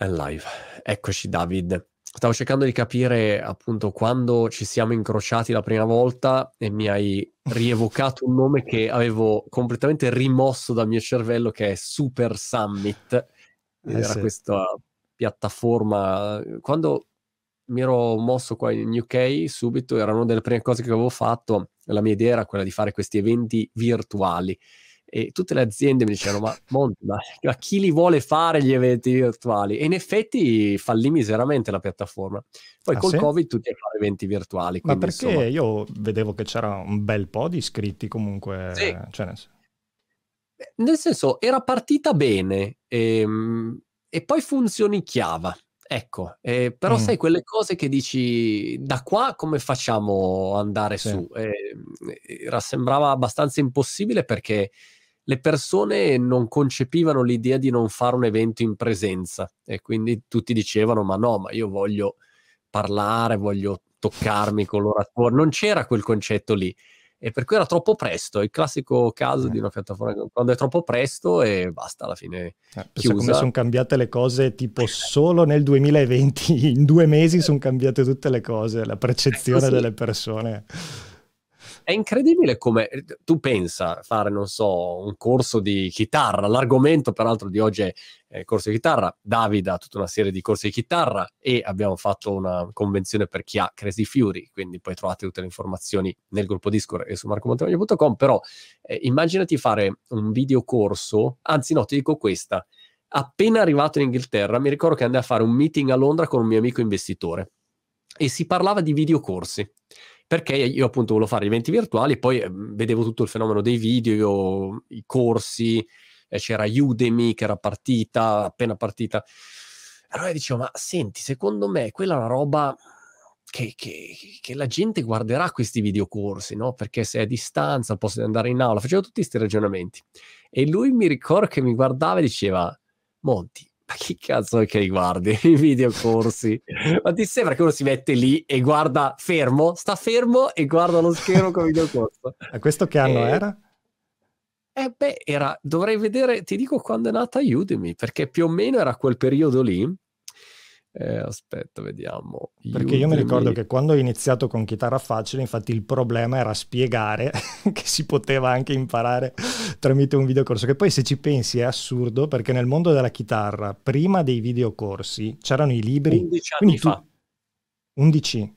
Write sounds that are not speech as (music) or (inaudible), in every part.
È live. Eccoci David. Stavo cercando di capire appunto quando ci siamo incrociati la prima volta e mi hai rievocato un nome che avevo completamente rimosso dal mio cervello che è Super Summit. Eh Era sì. questa piattaforma. Quando mi ero mosso qua in UK subito, era una delle prime cose che avevo fatto. La mia idea era quella di fare questi eventi virtuali e tutte le aziende mi dicevano ma Monti, ma, ma, chi li vuole fare gli eventi virtuali? E in effetti fallì miseramente la piattaforma. Poi ah, col sì? Covid tutti fare eventi virtuali. Ma perché insomma... io vedevo che c'era un bel po' di iscritti comunque. Sì. Cioè, nel... nel... senso, era partita bene e, ehm, e poi funzionicchiava. Ecco, eh, però mm. sai quelle cose che dici da qua come facciamo andare sì. su? Eh, sembrava abbastanza impossibile perché le persone non concepivano l'idea di non fare un evento in presenza e quindi tutti dicevano ma no, ma io voglio parlare, voglio toccarmi con l'oratore, non c'era quel concetto lì e per cui era troppo presto, il classico caso di una piattaforma quando è troppo presto e basta alla fine. Eh, come sono cambiate le cose tipo (laughs) solo nel 2020, in due mesi sono cambiate tutte le cose, la percezione sì. delle persone è incredibile come eh, tu pensa fare, non so, un corso di chitarra. L'argomento, peraltro, di oggi è eh, corso di chitarra. Davide ha tutta una serie di corsi di chitarra e abbiamo fatto una convenzione per chi ha Crazy Fury, quindi poi trovate tutte le informazioni nel gruppo Discord e su marcomontemagno.com. Però eh, immaginati fare un videocorso, anzi no, ti dico questa. Appena arrivato in Inghilterra, mi ricordo che andai a fare un meeting a Londra con un mio amico investitore e si parlava di videocorsi perché io appunto volevo fare eventi virtuali e poi eh, vedevo tutto il fenomeno dei video, i corsi, eh, c'era Udemy che era partita, appena partita. Allora dicevo, ma senti, secondo me quella è una roba che, che, che, la gente guarderà questi videocorsi, no? Perché se è a distanza, posso andare in aula, facevo tutti questi ragionamenti. E lui mi ricordo che mi guardava e diceva, Monti, ma chi cazzo è che guardi (laughs) i videocorsi? (laughs) ma ti sembra che uno si mette lì e guarda fermo, sta fermo e guarda lo schermo con il videocorso? (laughs) A questo che anno e... era? Eh beh, era, dovrei vedere, ti dico quando è nata Udemy, perché più o meno era quel periodo lì eh, aspetta, vediamo. Perché io mi ricordo che quando ho iniziato con chitarra facile, infatti il problema era spiegare (laughs) che si poteva anche imparare tramite un videocorso, che poi se ci pensi è assurdo perché nel mondo della chitarra, prima dei videocorsi, c'erano i libri... 11 anni fa. Tu... 11?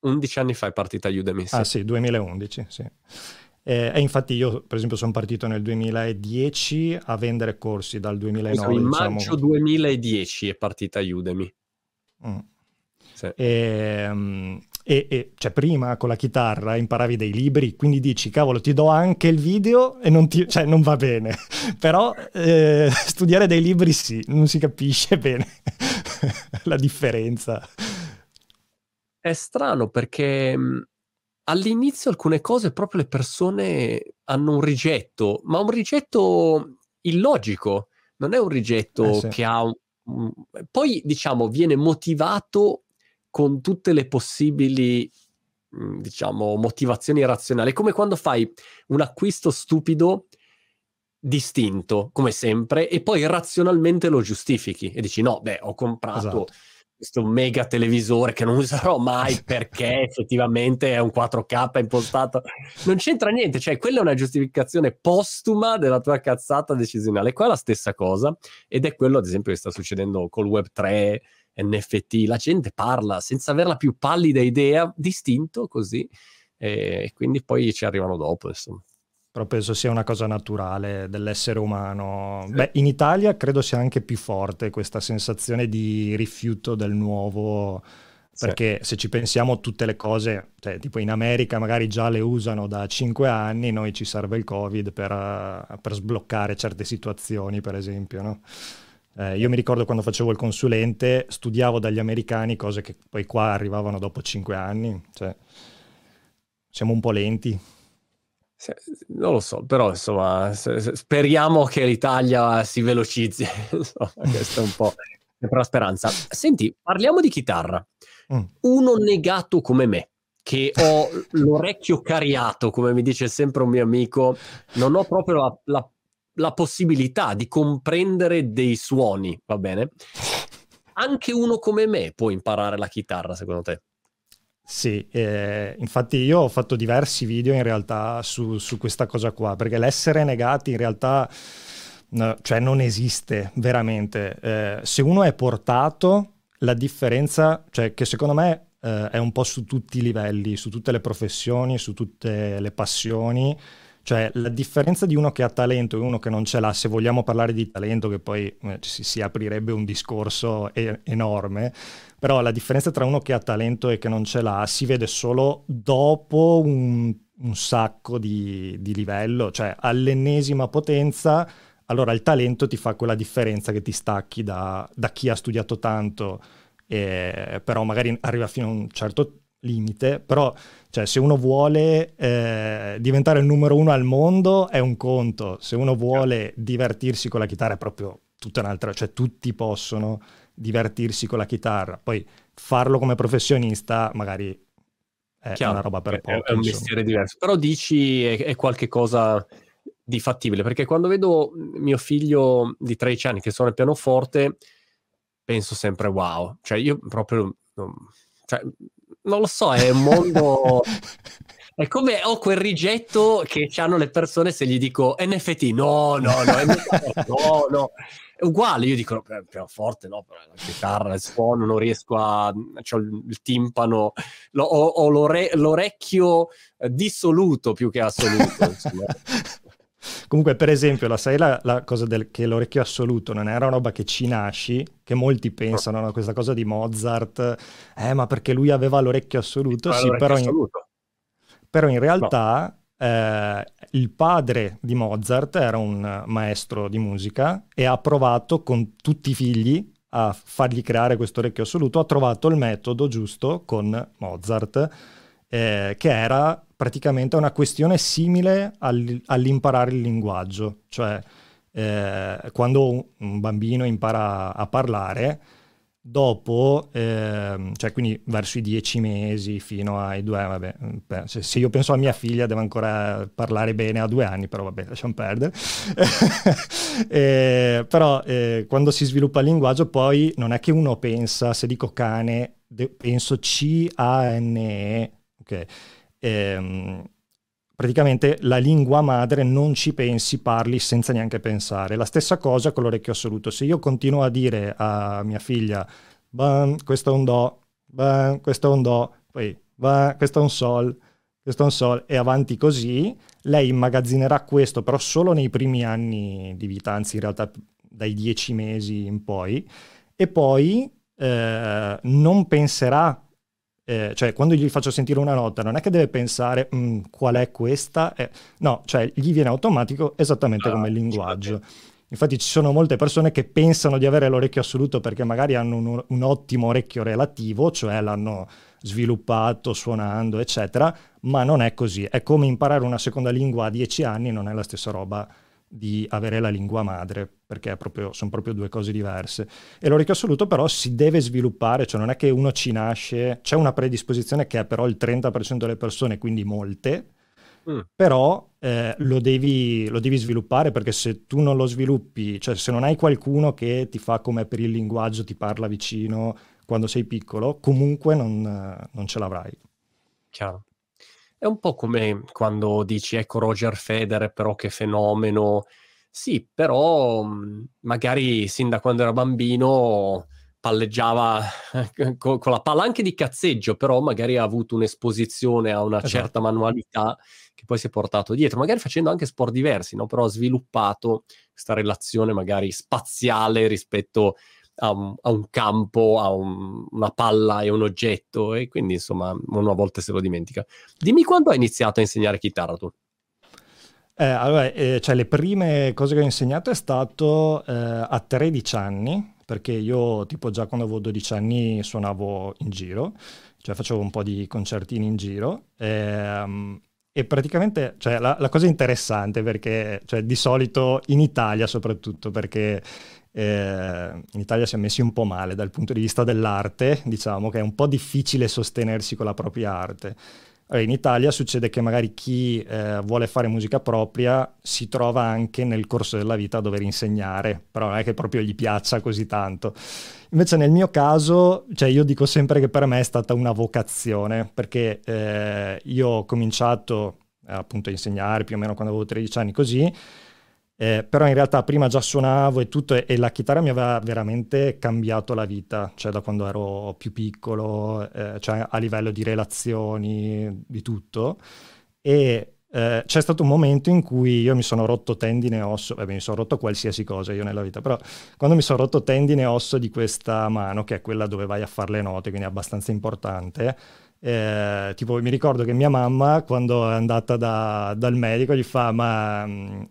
11 anni fa è partita Udemy. Sì. Ah sì, 2011, sì. Eh, e infatti io, per esempio, sono partito nel 2010 a vendere corsi dal 2009. In diciamo... maggio 2010 è partita Udemy. Mm. Sì. E, um, e, e, cioè prima con la chitarra imparavi dei libri, quindi dici cavolo ti do anche il video e non, ti, cioè, non va bene, (laughs) però eh, (laughs) studiare dei libri sì, non si capisce (laughs) bene la differenza. È strano perché mm, all'inizio alcune cose proprio le persone hanno un rigetto, ma un rigetto illogico, non è un rigetto eh sì. che ha un, poi diciamo viene motivato con tutte le possibili diciamo motivazioni razionali, come quando fai un acquisto stupido distinto, come sempre, e poi razionalmente lo giustifichi e dici no, beh, ho comprato esatto questo mega televisore che non userò mai (laughs) perché effettivamente è un 4K impostato. Non c'entra niente, cioè quella è una giustificazione postuma della tua cazzata decisionale. Qua è la stessa cosa ed è quello ad esempio che sta succedendo col Web 3, NFT, la gente parla senza avere la più pallida idea, distinto così e quindi poi ci arrivano dopo, insomma però penso sia una cosa naturale dell'essere umano. Sì. Beh, in Italia credo sia anche più forte questa sensazione di rifiuto del nuovo, perché sì. se ci pensiamo tutte le cose, cioè, tipo in America magari già le usano da cinque anni, noi ci serve il Covid per, per sbloccare certe situazioni, per esempio, no? eh, io mi ricordo quando facevo il consulente, studiavo dagli americani cose che poi qua arrivavano dopo cinque anni, cioè, siamo un po' lenti. Non lo so, però insomma, speriamo che l'Italia si velocizzi. (laughs) questa è un po' la speranza. Senti, parliamo di chitarra. Mm. Uno negato come me, che ho l'orecchio cariato, come mi dice sempre un mio amico, non ho proprio la, la, la possibilità di comprendere dei suoni, va bene? anche uno come me può imparare la chitarra, secondo te? Sì, eh, infatti io ho fatto diversi video in realtà su, su questa cosa qua, perché l'essere negati in realtà no, cioè non esiste veramente. Eh, se uno è portato, la differenza, cioè che secondo me eh, è un po' su tutti i livelli, su tutte le professioni, su tutte le passioni, cioè la differenza di uno che ha talento e uno che non ce l'ha, se vogliamo parlare di talento, che poi eh, si, si, aprirebbe un discorso e- enorme, però la differenza tra uno che ha talento e che non ce l'ha si vede solo dopo un, un sacco di, di livello, cioè all'ennesima potenza, allora il talento ti fa quella differenza che ti stacchi da, da chi ha studiato tanto, eh, però magari arriva fino a un certo limite, però cioè, se uno vuole eh, diventare il numero uno al mondo è un conto, se uno vuole divertirsi con la chitarra è proprio tutta un'altra, cioè tutti possono divertirsi con la chitarra. Poi farlo come professionista magari è Chiaro, una roba per poco. È un mestiere diverso. Però dici è, è qualche cosa di fattibile, perché quando vedo mio figlio di 13 anni che suona il pianoforte, penso sempre wow. Cioè io proprio... Cioè, non lo so, è un mondo... (laughs) È come ho quel rigetto che hanno le persone se gli dico NFT, no, no, no, no, no è uguale, io dico eh, pianoforte, no, la chitarra, il suono, non riesco a... ho il timpano, ho, ho l'ore, l'orecchio eh, dissoluto più che assoluto. (laughs) Comunque, per esempio, la sai la, la cosa del, che l'orecchio assoluto non era una roba che ci nasci, che molti pensano a questa cosa di Mozart, eh, ma perché lui aveva l'orecchio assoluto, sì, l'orecchio però, assoluto. In, però in realtà eh, il padre di Mozart era un maestro di musica e ha provato con tutti i figli a fargli creare questo orecchio assoluto, ha trovato il metodo giusto con Mozart, eh, che era praticamente una questione simile all, all'imparare il linguaggio, cioè eh, quando un bambino impara a parlare, dopo, ehm, cioè quindi verso i dieci mesi fino ai due vabbè, se, se, io penso a mia figlia deve ancora parlare bene a due anni, però vabbè, lasciamo perdere. (laughs) eh, però eh, quando si sviluppa il linguaggio poi non è che uno pensa, se dico cane, de- penso C-A-N-E, ok? Ehm, praticamente la lingua madre non ci pensi, parli senza neanche pensare. La stessa cosa con l'orecchio assoluto. Se io continuo a dire a mia figlia, questo è un do, questo è un do, poi questo è un sol, questo è un sol, e avanti così, lei immagazzinerà questo, però solo nei primi anni di vita, anzi in realtà dai dieci mesi in poi, e poi eh, non penserà eh, cioè quando gli faccio sentire una nota non è che deve pensare mm, qual è questa, eh, no, cioè gli viene automatico esattamente ah, come il linguaggio. Infatti ci sono molte persone che pensano di avere l'orecchio assoluto perché magari hanno un, un ottimo orecchio relativo, cioè l'hanno sviluppato suonando, eccetera, ma non è così. È come imparare una seconda lingua a dieci anni, non è la stessa roba di avere la lingua madre, perché proprio, sono proprio due cose diverse. E l'orecchio assoluto però si deve sviluppare, cioè non è che uno ci nasce, c'è una predisposizione che è però il 30% delle persone, quindi molte, mm. però eh, lo, devi, lo, devi, sviluppare perché se tu non lo sviluppi, cioè se non hai qualcuno che ti fa come per il linguaggio, ti parla vicino quando sei piccolo, comunque non, non ce l'avrai. Chiaro. È un po' come quando dici, ecco Roger Federer, però che fenomeno. Sì, però mhmm, magari sin da quando era bambino palleggiava (laughs) con, con la palla anche di cazzeggio, però magari ha avuto un'esposizione a una esatto. certa manualità che poi si è portato dietro, magari facendo anche sport diversi, no? però ha sviluppato questa relazione magari spaziale rispetto a un, a un campo, a un, una palla e un oggetto e quindi insomma uno a volte se lo dimentica. Dimmi quando hai iniziato a insegnare chitarra tu? Eh, allora, eh, cioè, le prime cose che ho insegnato è stato eh, a 13 anni, perché io tipo già quando avevo 12 anni suonavo in giro, cioè facevo un po' di concertini in giro. Ehm, e praticamente, cioè, la, la, cosa interessante perché, cioè, di solito in Italia soprattutto, perché eh, in Italia si è messi un po' male dal punto di vista dell'arte, diciamo che è un po' difficile sostenersi con la propria arte. in Italia succede che magari chi eh, vuole fare musica propria si trova anche nel corso della vita a dover insegnare, però non è che proprio gli piaccia così tanto. Invece nel mio caso, cioè io dico sempre che per me è stata una vocazione, perché eh, io ho cominciato eh, appunto a insegnare più o meno quando avevo 13 anni così, eh, però in realtà prima già suonavo e tutto e, e, la chitarra mi aveva veramente cambiato la vita, cioè da quando ero più piccolo, eh, cioè a livello di relazioni, di tutto. E eh, c'è stato un momento in cui io mi sono rotto tendine e osso, vabbè mi sono rotto qualsiasi cosa io nella vita, però quando mi sono rotto tendine e osso di questa mano, che è quella dove vai a fare le note, quindi è abbastanza importante, eh, tipo mi ricordo che mia mamma quando è andata da, dal medico gli fa ma mm,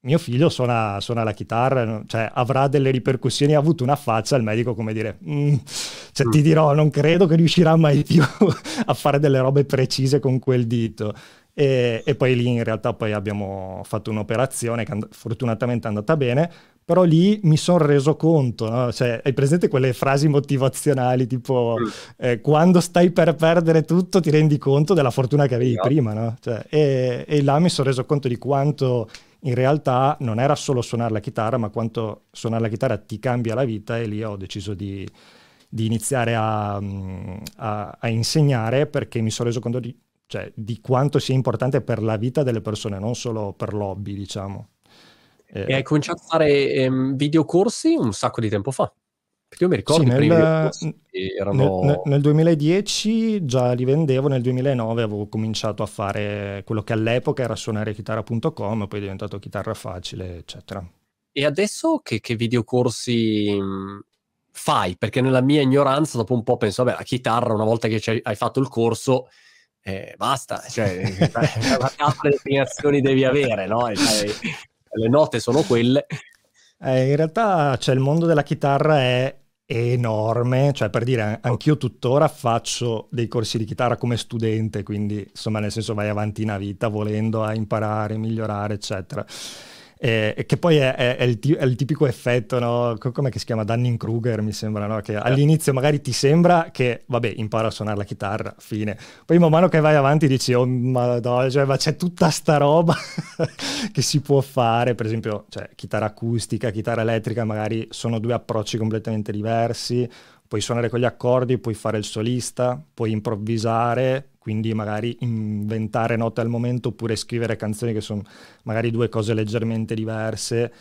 mio figlio suona, suona, la chitarra, cioè avrà delle ripercussioni, ha avuto una faccia al medico come dire, mm, cioè, mm. ti dirò, non credo che riuscirà mai più (laughs) a fare delle robe precise con quel dito. E, e, poi lì in realtà poi abbiamo fatto un'operazione che fortunatamente è andata bene, però lì mi sono reso conto, no? cioè, hai presente quelle frasi motivazionali tipo mm. eh, quando stai per perdere tutto ti rendi conto della fortuna che avevi no. prima, no? Cioè, e, e là mi sono reso conto di quanto in realtà non era solo suonare la chitarra, ma quanto suonare la chitarra ti cambia la vita e lì ho deciso di, di iniziare a, a, a, insegnare perché mi sono reso conto di, cioè, di, quanto sia importante per la vita delle persone, non solo per l'hobby, diciamo. Eh, e hai cominciato a fare ehm, videocorsi un sacco di tempo fa? Perché io mi ricordo sì, nel, erano... nel, nel, 2010 già li vendevo, nel 2009 avevo cominciato a fare quello che all'epoca era suonare chitarra.com, poi è diventato chitarra facile, eccetera. E adesso che, che videocorsi fai? Perché nella mia ignoranza dopo un po' penso, vabbè, la chitarra una volta che hai fatto il corso, eh, basta, cioè, (laughs) (laughs) quante declinazioni devi avere, no? Cioè, le note sono quelle. Eh, in realtà cioè, il mondo della chitarra è enorme, cioè per dire anch'io tuttora faccio dei corsi di chitarra come studente, quindi insomma nel senso vai avanti in vita volendo a imparare, migliorare, eccetera. E, che poi è, è, è, il, è, il, tipico effetto, no? come si chiama? Dunning-Kruger mi sembra, no? che all'inizio magari ti sembra che, vabbè, impara a suonare la chitarra, fine. Poi man mano che vai avanti dici, oh madonna, cioè, ma c'è tutta sta roba (laughs) che si può fare, per esempio, cioè, chitarra acustica, chitarra elettrica, magari sono due approcci completamente diversi, puoi suonare con gli accordi, puoi fare il solista, puoi improvvisare, quindi magari inventare note al momento oppure scrivere canzoni che sono magari due cose leggermente diverse.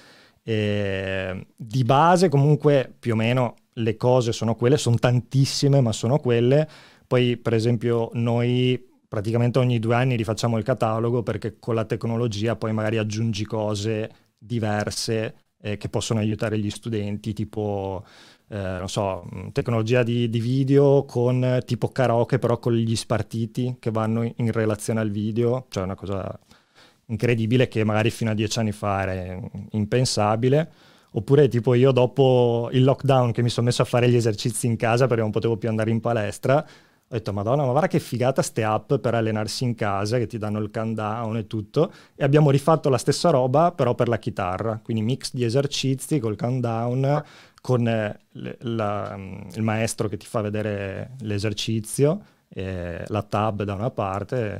E di base comunque più o meno le cose sono quelle, sono tantissime ma sono quelle. Poi per esempio noi praticamente ogni due anni rifacciamo il catalogo perché con la tecnologia poi magari aggiungi cose diverse eh, che possono aiutare gli studenti, tipo eh, non so, tecnologia di, di, video con tipo karaoke però con gli spartiti che vanno in relazione al video, cioè una cosa incredibile che magari fino a dieci anni fa era impensabile. Oppure tipo io dopo il lockdown che mi sono messo a fare gli esercizi in casa perché non potevo più andare in palestra, ho detto, madonna, ma guarda che figata ste app per allenarsi in casa che ti danno il countdown e tutto. E abbiamo rifatto la stessa roba però per la chitarra, quindi mix di esercizi col countdown, con eh, la, il maestro che ti fa vedere l'esercizio, la tab da una parte.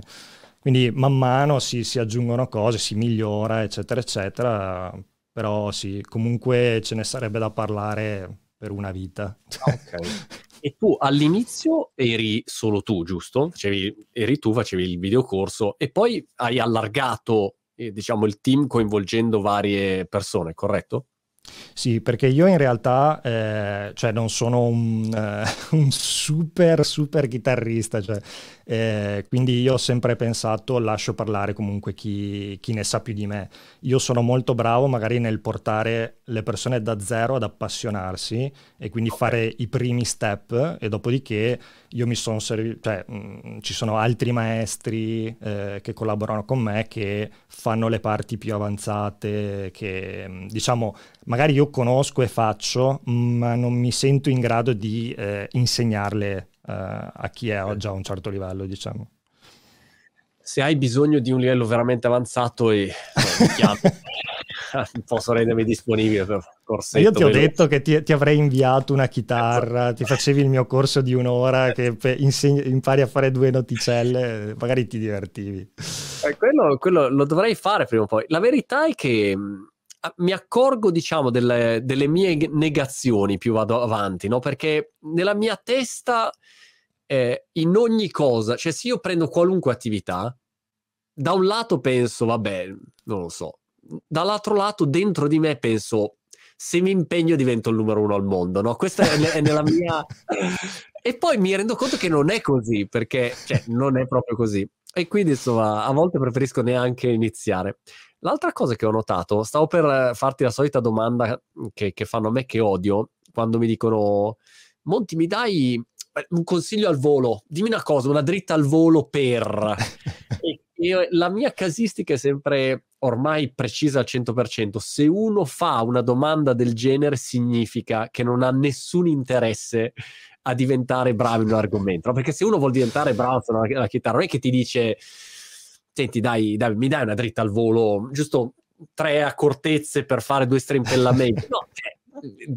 Quindi man mano si, si, aggiungono cose, si migliora, eccetera, eccetera. Però sì, comunque ce ne sarebbe da parlare per una vita. Ok. (laughs) e tu all'inizio eri solo tu, giusto? Facevi, eri tu, facevi il videocorso e poi hai allargato, eh, diciamo, il team coinvolgendo varie persone, corretto? Sì, perché io in realtà eh, cioè non sono un, uh, (laughs) un, super, super chitarrista, cioè, eh, quindi io ho sempre pensato lascio parlare comunque chi, chi, ne sa più di me. Io sono molto bravo magari nel portare le persone da zero ad appassionarsi e quindi okay. fare i primi step e dopodiché io mi sono servito, cioè mh, mm, ci sono altri maestri eh, che collaborano con me che fanno le parti più avanzate, che mm, diciamo magari io conosco e faccio, ma non mi sento in grado di eh, insegnarle a chi è già a un certo livello, diciamo. Se hai bisogno di un livello veramente avanzato e posso rendermi disponibile per corsetto. Io ti ho veloce. detto che ti, ti, avrei inviato una chitarra, ti facevi il mio corso di un'ora che (laughs) insegni, impari a fare due noticelle, magari ti divertivi. Eh, quello, quello, lo dovrei fare prima o poi. La verità è che mi accorgo, diciamo, delle, delle, mie negazioni più vado avanti, no? Perché nella mia testa, eh, in ogni cosa, cioè se io prendo qualunque attività, da un lato penso, vabbè, non lo so, dall'altro lato dentro di me penso, se mi impegno divento il numero uno al mondo, no? Questa è, è nella mia... e poi mi rendo conto che non è così, perché cioè, non è proprio così. E quindi, insomma, a volte preferisco neanche iniziare. L'altra cosa che ho notato, stavo per farti la solita domanda che, che fanno a me che odio, quando mi dicono, Monti, mi dai eh, un consiglio al volo, dimmi una cosa, una dritta al volo per... (laughs) e, e la mia casistica è sempre ormai precisa al 100%. Se uno fa una domanda del genere significa che non ha nessun interesse a diventare bravo in un argomento. Perché se uno vuol diventare bravo sulla chitarra, non è che ti dice senti dai, dai, mi dai una dritta al volo, giusto tre accortezze per fare due strimpellamenti. no, cioè,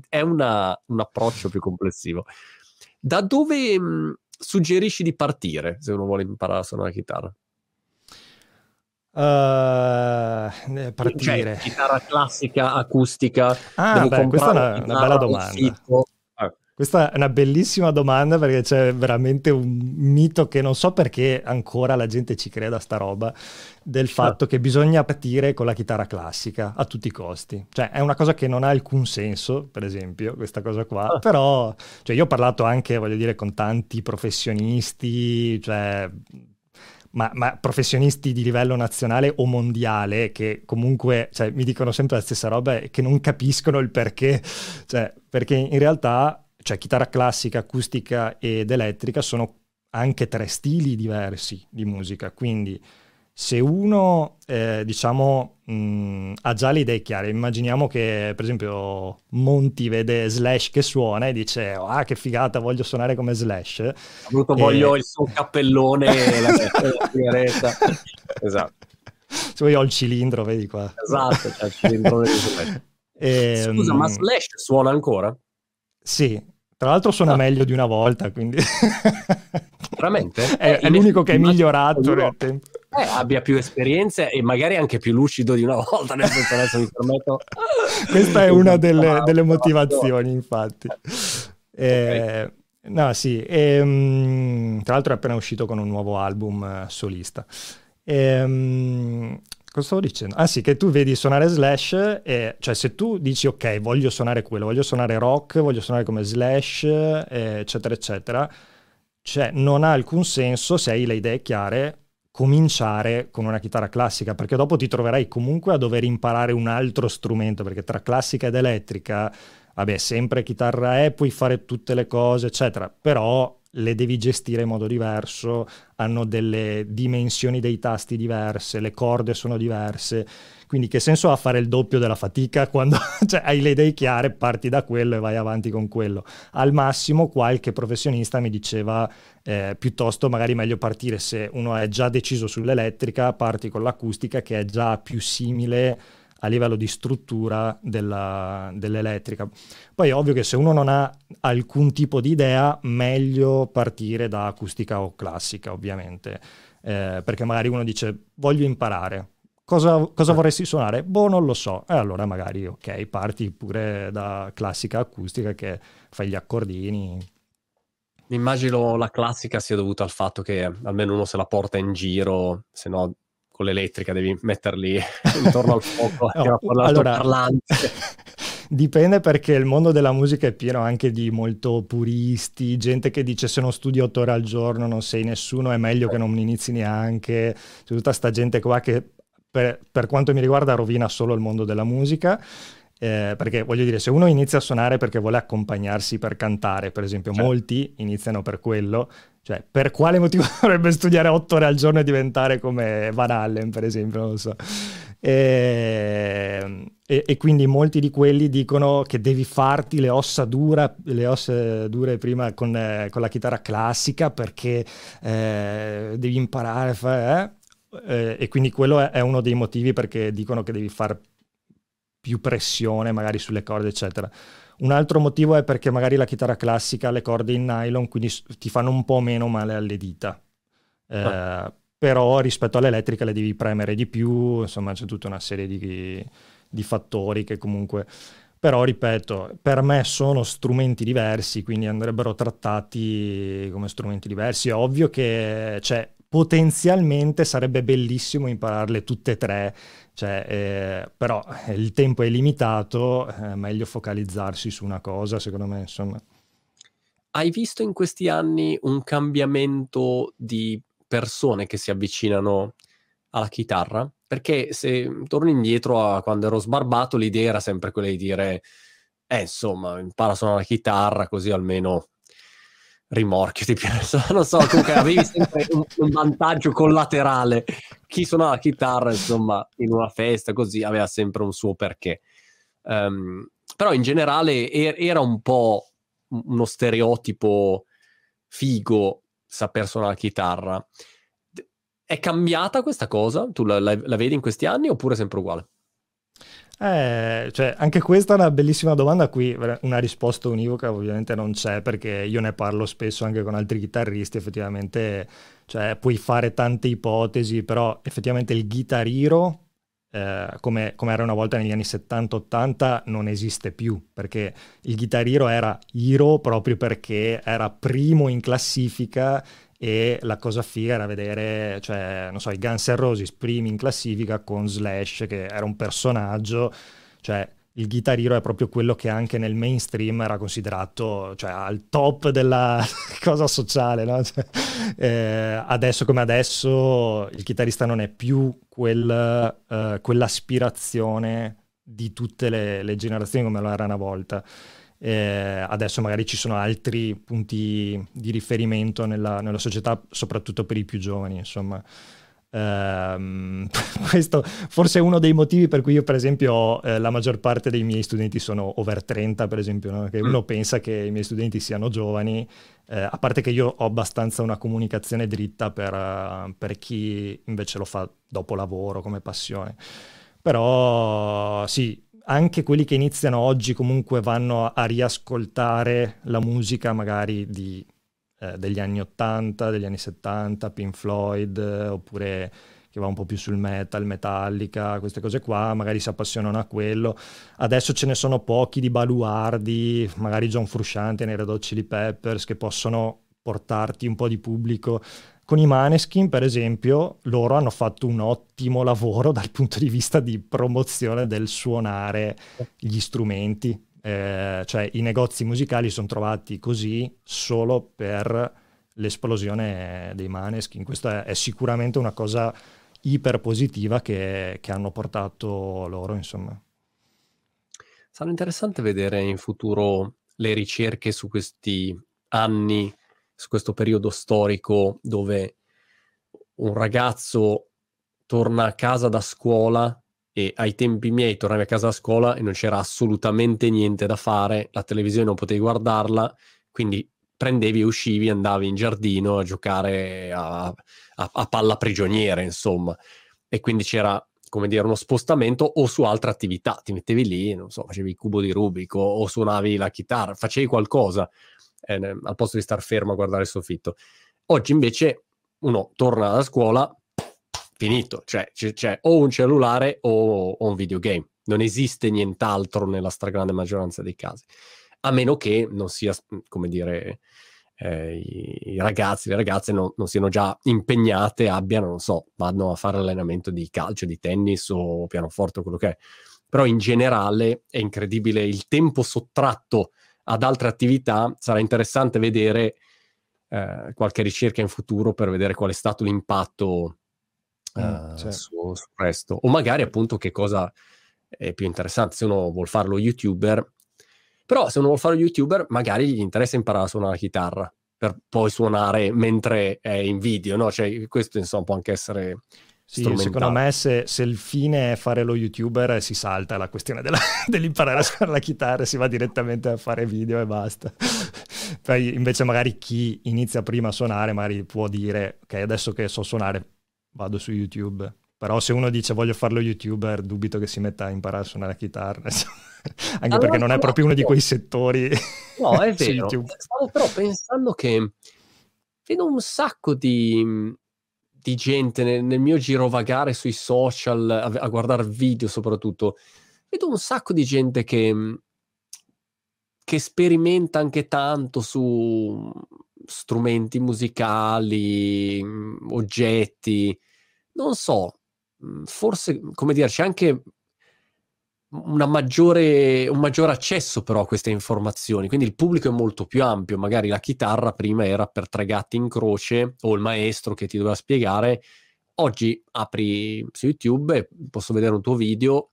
è una, un approccio più complessivo. Da dove mh, suggerisci di partire se uno vuole imparare a suonare la chitarra? Uh, partire. Cioè, chitarra classica, acustica. Ah, beh, questa è una, una bella domanda. Questa è una bellissima domanda perché c'è veramente un mito che non so perché ancora la gente ci creda a sta roba del fatto che bisogna partire con la chitarra classica a tutti i costi. Cioè è una cosa che non ha alcun senso, per esempio, questa cosa qua, ah. però cioè, io ho parlato anche, voglio dire, con tanti professionisti, cioè ma, ma, professionisti di livello nazionale o mondiale che comunque cioè, mi dicono sempre la stessa roba e che non capiscono il perché, cioè, perché in realtà cioè chitarra classica, acustica ed elettrica sono anche tre stili diversi di musica, quindi se uno eh, diciamo mh, ha già le idee chiare, immaginiamo che per esempio Monti vede Slash che suona e dice ah che figata voglio suonare come Slash. Avuto e... voglio il suo cappellone e la, (laughs) sigaretta. esatto. Se vuoi ho il cilindro, vedi qua. Esatto, c'è il cilindro. E, Scusa, ma Slash suona ancora? Sì, tra l'altro suona ah. meglio di una volta, quindi... (laughs) Veramente? è, è l'unico che è migliorato nel tempo. Eh, abbia più esperienze e magari anche più lucido di una volta, nel senso adesso mi permetto... (laughs) Questa è una delle, delle motivazioni, infatti. Eh, okay. No, sì, e, um, tra l'altro è appena uscito con un nuovo album uh, solista. E, um, Cosa stavo dicendo? Ah sì, che tu vedi suonare Slash e cioè se tu dici ok, voglio suonare quello, voglio suonare rock, voglio suonare come Slash, eccetera, eccetera, cioè non ha alcun senso se hai le idee chiare cominciare con una chitarra classica, perché dopo ti troverai comunque a dover imparare un altro strumento, perché tra classica ed elettrica, vabbè, sempre chitarra è, puoi fare tutte le cose, eccetera, però le devi gestire in modo diverso, hanno delle dimensioni dei tasti diverse, le corde sono diverse, quindi che senso ha fare il doppio della fatica (laughs) quando cioè, hai le idee chiare, parti da quello e vai avanti con quello. Al massimo qualche professionista mi diceva eh, piuttosto magari meglio partire se uno è già deciso sull'elettrica, parti con l'acustica che è già più simile a livello di struttura della, dell'elettrica. Poi è ovvio che se uno non ha alcun tipo di idea, meglio partire da acustica o classica, ovviamente, eh, perché magari uno dice voglio imparare. Cosa, cosa, vorresti suonare? Boh, non lo so. E allora magari, ok, parti pure da classica acustica che fai gli accordini. Immagino la classica sia dovuta al fatto che almeno uno se la porta in giro, se no con l'elettrica, devi metterli (laughs) intorno al fuoco no, allora, parlante. (laughs) Dipende perché il mondo della musica è pieno anche di molto puristi, gente che dice se non studi otto ore al giorno non sei nessuno, è meglio che non inizi neanche. C'è tutta sta gente qua che per, per quanto mi riguarda rovina solo il mondo della musica. Eh, perché voglio dire, se uno inizia a suonare perché vuole accompagnarsi per cantare, per esempio, certo. molti iniziano per quello, cioè, per quale motivo (laughs) dovrebbe studiare otto ore al giorno e diventare come Van Allen, per esempio, non lo so. E, e, e, quindi molti di quelli dicono che devi farti le ossa, dura, le ossa dure prima con, eh, con, la chitarra classica perché eh, devi imparare a fare... Eh? E quindi quello è, è uno dei motivi perché dicono che devi fare più pressione magari sulle corde, eccetera. Un altro motivo è perché magari la chitarra classica, le corde in nylon, quindi ti fanno un po' meno male alle dita. Eh, ah. Però rispetto all'elettrica le devi premere di più, insomma c'è tutta una serie di, di fattori che comunque... Però, ripeto, per me sono strumenti diversi, quindi andrebbero trattati come strumenti diversi. È ovvio che cioè, potenzialmente sarebbe bellissimo impararle tutte e tre, cioè, eh, però eh, il tempo è limitato, è meglio focalizzarsi su una cosa, secondo me, insomma. Hai visto in questi anni un cambiamento di persone che si avvicinano alla chitarra? Perché se torno indietro a quando ero sbarbato, l'idea era sempre quella di dire, eh, insomma, impara a suonare la chitarra così almeno rimorchio ti piace, (laughs) non so, comunque avevi sempre un, un, vantaggio collaterale. Chi suonava la chitarra, insomma, in una festa così aveva sempre un suo perché. Um, però in generale er- era un po' uno stereotipo figo saper suonare la chitarra. È cambiata questa cosa? Tu la, la, la vedi in questi anni oppure è sempre uguale? Eh, cioè, anche questa è una bellissima domanda a cui una risposta univoca ovviamente non c'è perché io ne parlo spesso anche con altri chitarristi, effettivamente cioè, puoi fare tante ipotesi, però effettivamente il Guitar Hero, eh, come, come, era una volta negli anni 70-80, non esiste più perché il Guitar Hero era Hero proprio perché era primo in classifica e la cosa figa era vedere, cioè, non so, i Guns N' Roses primi in classifica con Slash, che era un personaggio, cioè il Guitar è proprio quello che anche nel mainstream era considerato cioè, al top della (laughs) cosa sociale. No? Cioè, eh, adesso come adesso il chitarrista non è più quel, uh, quell'aspirazione di tutte le, le generazioni come lo era una volta. Eh, adesso magari ci sono altri punti di riferimento nella, nella società, soprattutto per i più giovani, insomma. Um, (laughs) questo forse è uno dei motivi per cui io per esempio eh, la maggior parte dei miei studenti sono over 30 per esempio no? che mm. uno pensa che i miei studenti siano giovani eh, a parte che io ho abbastanza una comunicazione dritta per, uh, per chi invece lo fa dopo lavoro come passione però sì anche quelli che iniziano oggi comunque vanno a, riascoltare la musica magari di, eh, degli anni 80, degli anni 70, Pink Floyd, eh, oppure che va un po' più sul metal, Metallica, queste cose qua, magari si appassionano a quello. Adesso ce ne sono pochi di baluardi, magari John Frusciante nei Red Hot Chili Peppers, che possono portarti un po' di pubblico con i Maneskin, per esempio, loro hanno fatto un ottimo lavoro dal punto di vista di promozione del suonare gli strumenti. Eh, cioè i negozi musicali sono trovati così solo per l'esplosione dei Maneskin. Questa è, è sicuramente una cosa iper positiva che, che hanno portato loro, insomma. Sarà interessante vedere in futuro le ricerche su questi anni su questo periodo storico dove un ragazzo torna a casa da scuola e ai tempi miei tornavi a casa da scuola e non c'era assolutamente niente da fare, la televisione non potevi guardarla, quindi prendevi e uscivi, andavi in giardino a giocare a, a, a palla prigioniera, insomma. E quindi c'era, come dire, uno spostamento o su altre attività. Ti mettevi lì, non so, facevi il cubo di Rubik o, o suonavi la chitarra, facevi qualcosa eh, al posto di star fermo a guardare il soffitto. Oggi invece uno torna da scuola, finito, cioè c- c'è o un cellulare o, o un videogame. Non esiste nient'altro nella stragrande maggioranza dei casi, a meno che non sia, come dire, eh, i, i, ragazzi, le ragazze non, non, siano già impegnate, abbiano, non so, vanno a fare allenamento di calcio, di tennis o pianoforte o quello che è. Però in generale è incredibile il tempo sottratto ad altre attività, sarà interessante vedere eh, qualche ricerca in futuro per vedere qual è stato l'impatto mm, eh, certo. su, su, questo. O magari appunto che cosa è più interessante, se uno vuole farlo youtuber, però se uno vuole fare youtuber magari gli interessa imparare a suonare la chitarra per poi suonare mentre è in video, no? Cioè questo insomma può anche essere sì, secondo me se, se, il fine è fare lo youtuber si salta la questione della, (laughs) dell'imparare a suonare la chitarra, si va direttamente a fare video e basta. (laughs) Poi invece magari chi inizia prima a suonare magari può dire ok adesso che so suonare vado su YouTube Però se uno dice voglio farlo youtuber, dubito che si metta a imparare a suonare la chitarra. (laughs) Anche allora, perché non è proprio uno di quei settori. No, è vero. Stavo però pensando che vedo un sacco di, di gente nel, nel, mio girovagare sui social, a, a, guardare video soprattutto. Vedo un sacco di gente che, che sperimenta anche tanto su strumenti musicali, oggetti. Non so, forse, come dire, c'è anche maggiore, un maggiore accesso però a queste informazioni, quindi il pubblico è molto più ampio, magari la chitarra prima era per tre gatti in croce o il maestro che ti doveva spiegare, oggi apri su YouTube e posso vedere un tuo video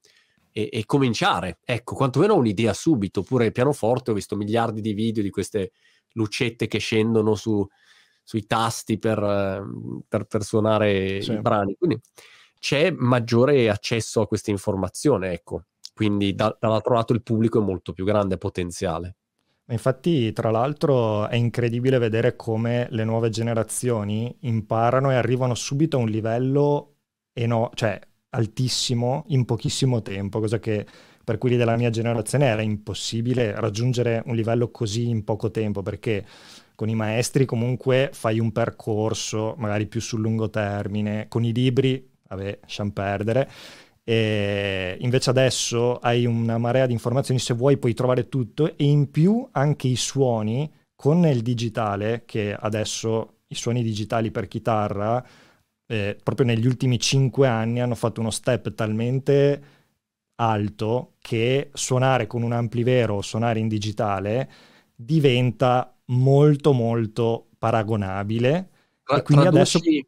e, e cominciare, ecco, quantomeno ho un'idea subito, oppure pianoforte, ho visto miliardi di video di queste lucette che scendono su, sui tasti per, per, per suonare sì. i brani, quindi c'è maggiore accesso a questa informazione, ecco. Quindi da, dall'altro lato il pubblico è molto più grande potenziale. Infatti, tra l'altro, è incredibile vedere come le nuove generazioni imparano e arrivano subito a un livello eno- cioè, altissimo in pochissimo tempo, cosa che per quelli della mia generazione era impossibile raggiungere un livello così in poco tempo, perché con i maestri comunque fai un percorso, magari più sul lungo termine, con i libri vabbè, lasciamo perdere. E invece adesso hai una marea di informazioni, se vuoi puoi trovare tutto e in più anche i suoni con il digitale, che adesso i suoni digitali per chitarra, eh, proprio negli ultimi cinque anni hanno fatto uno step talmente alto che suonare con un amplivero o suonare in digitale diventa molto molto paragonabile. Tra, e quindi traduci, adesso...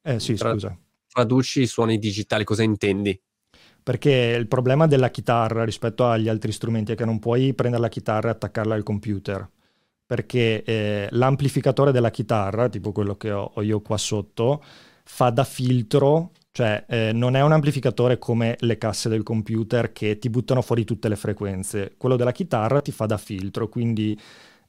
Eh sì, tra, scusa traduci i suoni digitali, cosa intendi? Perché il problema della chitarra rispetto agli altri strumenti è che non puoi prendere la chitarra e attaccarla al computer. Perché eh, l'amplificatore della chitarra, tipo quello che ho, ho io qua sotto, fa da filtro cioè, eh, non è un amplificatore come le casse del computer che ti buttano fuori tutte le frequenze. Quello della chitarra ti fa da filtro, quindi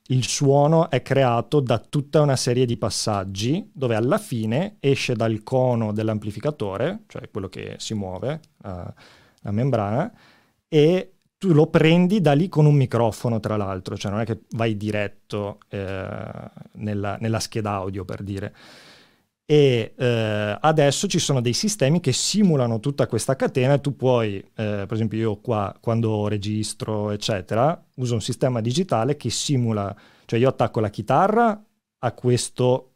il suono è creato da tutta una serie di passaggi dove alla fine esce dal cono dell'amplificatore, cioè quello che si muove, uh, la membrana, e tu lo prendi da lì con un microfono, tra l'altro, cioè non è che vai diretto eh, nella, nella scheda audio per dire e eh, adesso ci sono dei sistemi che simulano tutta questa catena. E tu puoi, eh, per esempio io qua quando registro eccetera, uso un sistema digitale che simula, cioè io attacco la chitarra a questo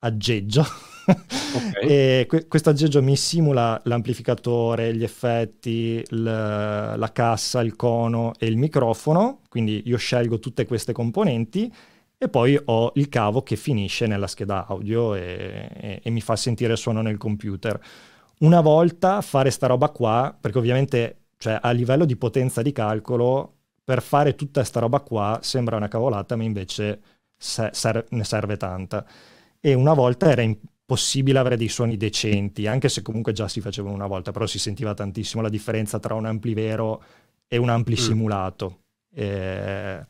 aggeggio. Okay. (laughs) e que- questo aggeggio mi simula l'amplificatore, gli effetti, l- la cassa, il cono e il microfono, quindi io scelgo tutte queste componenti e poi ho il cavo che finisce nella scheda audio e, e, e mi fa sentire il suono nel computer. Una volta fare sta roba qua, perché ovviamente cioè, a livello di potenza di calcolo, per fare tutta sta roba qua sembra una cavolata, ma invece se, ser- ne serve tanta. E una volta era impossibile avere dei suoni decenti, anche se comunque già si facevano una volta, però si sentiva tantissimo la differenza tra un ampli vero e un ampli mm. simulato. E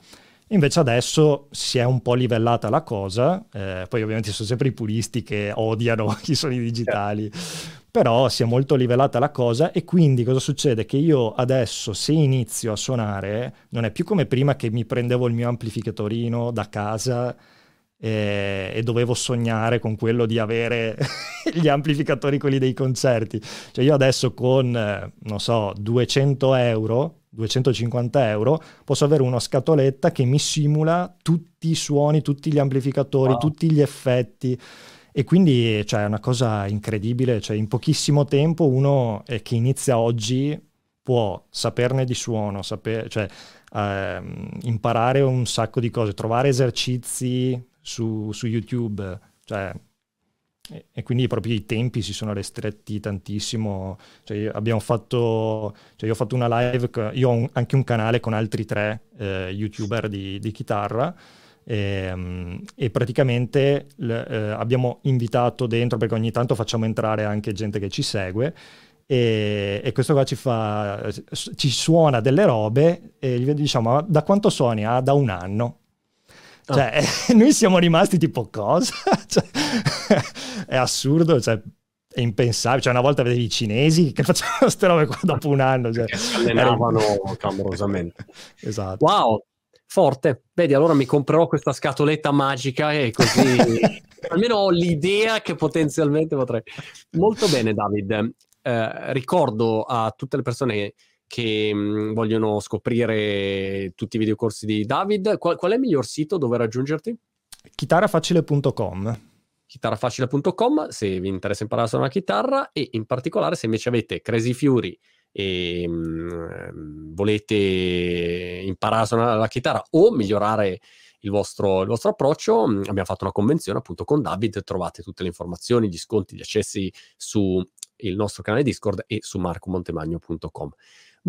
Invece adesso si è un po' livellata la cosa, eh, poi ovviamente sono sempre i puristi che odiano (laughs) i suoni digitali, però si è molto livellata la cosa e quindi cosa succede? Che io adesso se inizio a suonare non è più come prima che mi prendevo il mio amplificatorino da casa e, e dovevo sognare con quello di avere (laughs) gli amplificatori quelli dei concerti. Cioè io adesso con, non so, 200 euro 250 euro, posso avere una scatoletta che mi simula tutti i suoni, tutti gli amplificatori, wow. tutti gli effetti. E quindi cioè, è una cosa incredibile, cioè, in pochissimo tempo uno eh, che inizia oggi può saperne di suono, saper, cioè, eh, imparare un sacco di cose, trovare esercizi su, su YouTube, cioè, e, quindi proprio i tempi si sono restretti tantissimo. Cioè, abbiamo fatto, cioè io ho fatto una live, io ho un, anche un canale con altri tre eh, youtuber di, di chitarra. E, ehm, e, praticamente le, eh, abbiamo invitato dentro perché ogni tanto facciamo entrare anche gente che ci segue e, e, questo qua ci fa ci suona delle robe e gli diciamo da quanto suoni? Ah, da un anno cioè, oh. (laughs) noi siamo rimasti tipo cosa? (laughs) cioè, è assurdo, cioè, è impensabile. Cioè, una volta vedevi i cinesi che facevano queste robe qua dopo un anno. Cioè, si allenavano (laughs) clamorosamente. esatto. Wow, forte. Vedi, allora mi comprerò questa scatoletta magica e così almeno ho l'idea che potenzialmente potrei. Molto bene, David. Eh, ricordo a tutte le persone che mh, mm, vogliono scoprire tutti i videocorsi di David, qual, qual è il miglior sito dove raggiungerti? chitarrafacile.com chitarrafacile.com se vi interessa imparare a suonare la chitarra e in particolare se invece avete Crazy Fury e mh, mm, volete imparare a suonare la chitarra o migliorare il vostro, il vostro approccio, mh, abbiamo fatto una convenzione appunto con David, trovate tutte le informazioni, gli sconti, gli accessi sul nostro canale Discord e su marcomontemagno.com.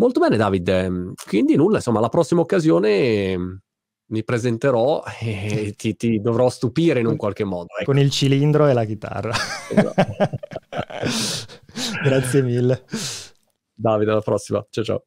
Molto bene David, ehm, quindi nulla, insomma, alla prossima occasione ehm, mi presenterò e (laughs) ti, ti, dovrò stupire in un qualche modo. Ecco. Con il cilindro e la chitarra. Esatto. (laughs) Grazie mille. Davide, alla prossima. Ciao ciao.